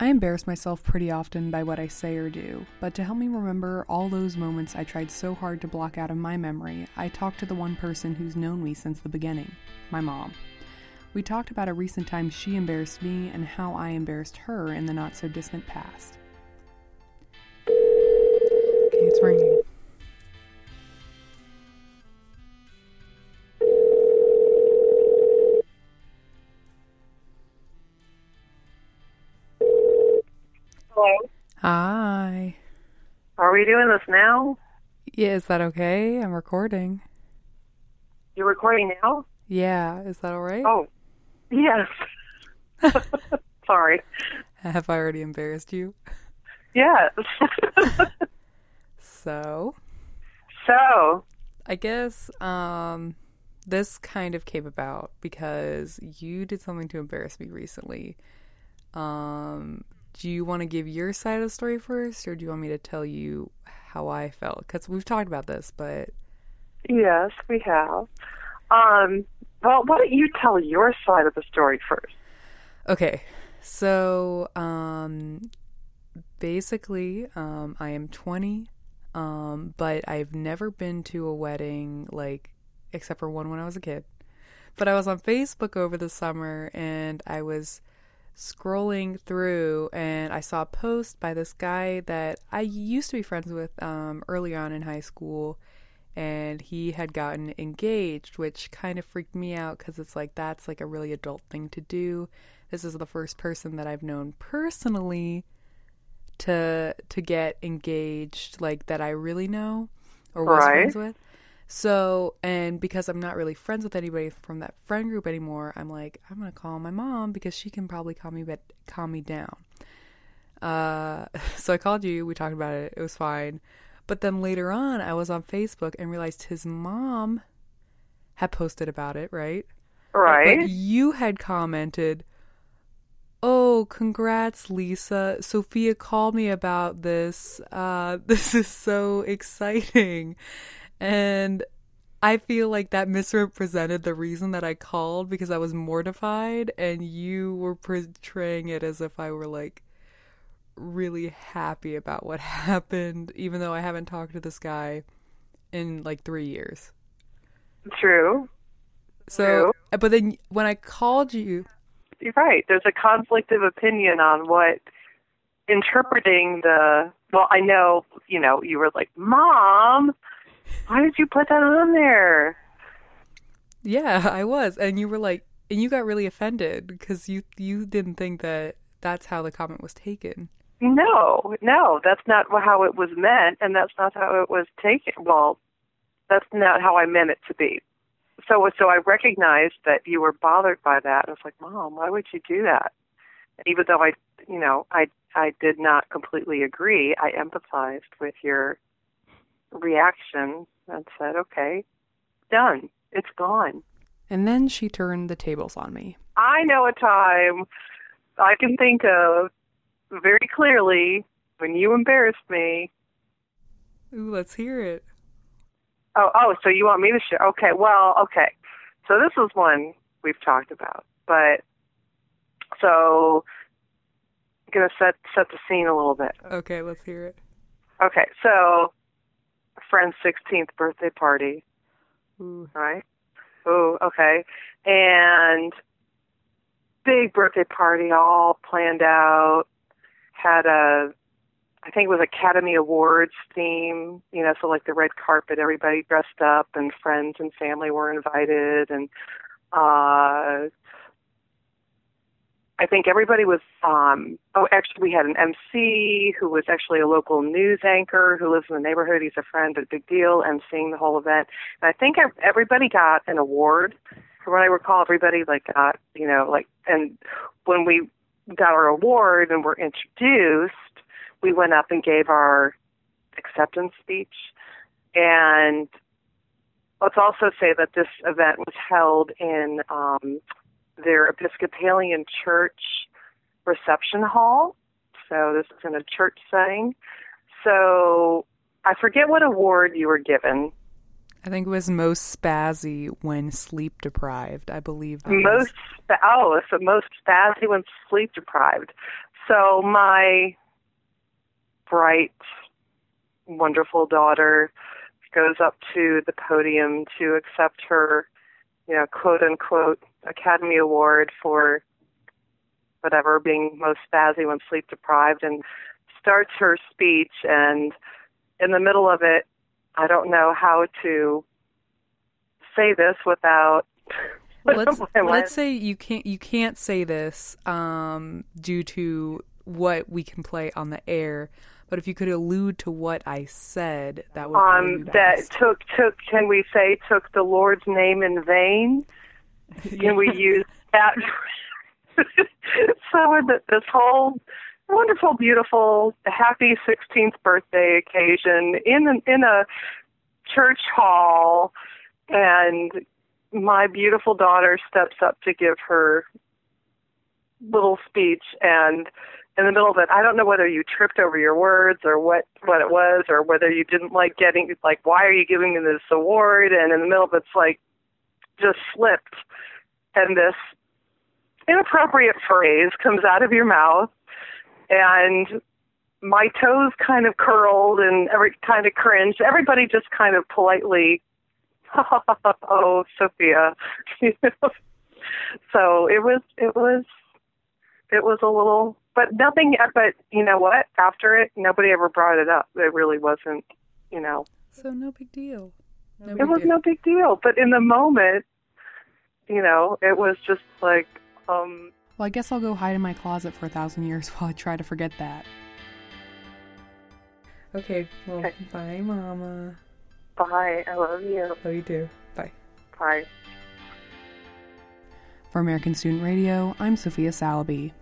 I embarrass myself pretty often by what I say or do, but to help me remember all those moments I tried so hard to block out of my memory, I talked to the one person who's known me since the beginning my mom. We talked about a recent time she embarrassed me and how I embarrassed her in the not so distant past. Okay, it's ringing. Hello. Hi. Are we doing this now? Yeah, is that okay? I'm recording. You're recording now? Yeah, is that alright? Oh, yes. Sorry. Have I already embarrassed you? Yes. So, so, I guess um this kind of came about because you did something to embarrass me recently. Um do you want to give your side of the story first or do you want me to tell you how I felt? Cuz we've talked about this, but yes, we have. Um, well, why don't you tell your side of the story first? okay. So, um basically, um I am 20 um but I've never been to a wedding like except for one when I was a kid. But I was on Facebook over the summer and I was scrolling through and I saw a post by this guy that I used to be friends with um, early on in high school. And he had gotten engaged, which kind of freaked me out because it's like that's like a really adult thing to do. This is the first person that I've known personally to to get engaged, like that I really know or was Right. friends with. So, and because I'm not really friends with anybody from that friend group anymore, I'm like, I'm gonna call my mom because she can probably calm me, but calm me down. Uh, so I called you. We talked about it. It was fine. But then later on, I was on Facebook and realized his mom had posted about it, right? Right. But you had commented, "Oh, congrats, Lisa. Sophia called me about this. Uh, this is so exciting." And I feel like that misrepresented the reason that I called because I was mortified and you were portraying it as if I were like really happy about what happened even though I haven't talked to this guy in like 3 years. True. So, but then when I called you, You're right. There's a conflict of opinion on what interpreting the. Well, I know, you know, you were like, Mom, why did you put that on there? yeah, I was, and you were like, and you got really offended because you you didn't think that that's how the comment was taken. No, no, that's not how it was meant, and that's not how it was taken. Well, that's not how I meant it to be. So, so I recognized that you were bothered by that. I was like, Mom, why would you do that? And even though I, you know, I, I did not completely agree. I empathized with your reaction and said, okay, done. It's gone. And then she turned the tables on me. I know a time I can think of very clearly when you embarrassed me Ooh, let's hear it. Oh, oh, so you want me to share? Okay, well, okay. So this is one we've talked about, but so I'm gonna set set the scene a little bit. Okay, let's hear it. Okay, so friend's 16th birthday party, Ooh. right? Oh, okay, and big birthday party, all planned out. Had a I think it was Academy Awards theme, you know, so like the red carpet, everybody dressed up and friends and family were invited and uh I think everybody was um oh actually we had an MC who was actually a local news anchor who lives in the neighborhood. He's a friend, a big deal, emceeing the whole event. And I think ev- everybody got an award. From what I recall, everybody like got, you know, like and when we got our award and were introduced, we went up and gave our acceptance speech. And let's also say that this event was held in um, their Episcopalian church reception hall. So this is in a church setting. So I forget what award you were given. I think it was most spazzy when sleep deprived. I believe that most was... oh, it's the most spazzy when sleep deprived. So my bright, wonderful daughter goes up to the podium to accept her, you know, quote unquote Academy Award for whatever being most spazzy when sleep deprived, and starts her speech. And in the middle of it, I don't know how to say this without. let's let's say you can't you can't say this um, due to what we can play on the air. But if you could allude to what I said, that would um, be that took took. Can we say took the Lord's name in vain? Can we use that? so this whole wonderful, beautiful, happy 16th birthday occasion in in a church hall, and my beautiful daughter steps up to give her little speech, and in the middle of it, I don't know whether you tripped over your words or what what it was, or whether you didn't like getting like why are you giving me this award? And in the middle of it's like just slipped, and this inappropriate phrase comes out of your mouth, and my toes kind of curled and every kind of cringed. Everybody just kind of politely, oh, Sophia. so it was, it was, it was a little, but nothing. But you know what? After it, nobody ever brought it up. It really wasn't, you know. So no big deal. No it was deal. no big deal. But in the moment, you know, it was just like, um. Well, I guess I'll go hide in my closet for a thousand years while I try to forget that. Okay, well, okay. bye, Mama. Bye. I love you. Love you too. Bye. Bye. For American Student Radio, I'm Sophia Saliby.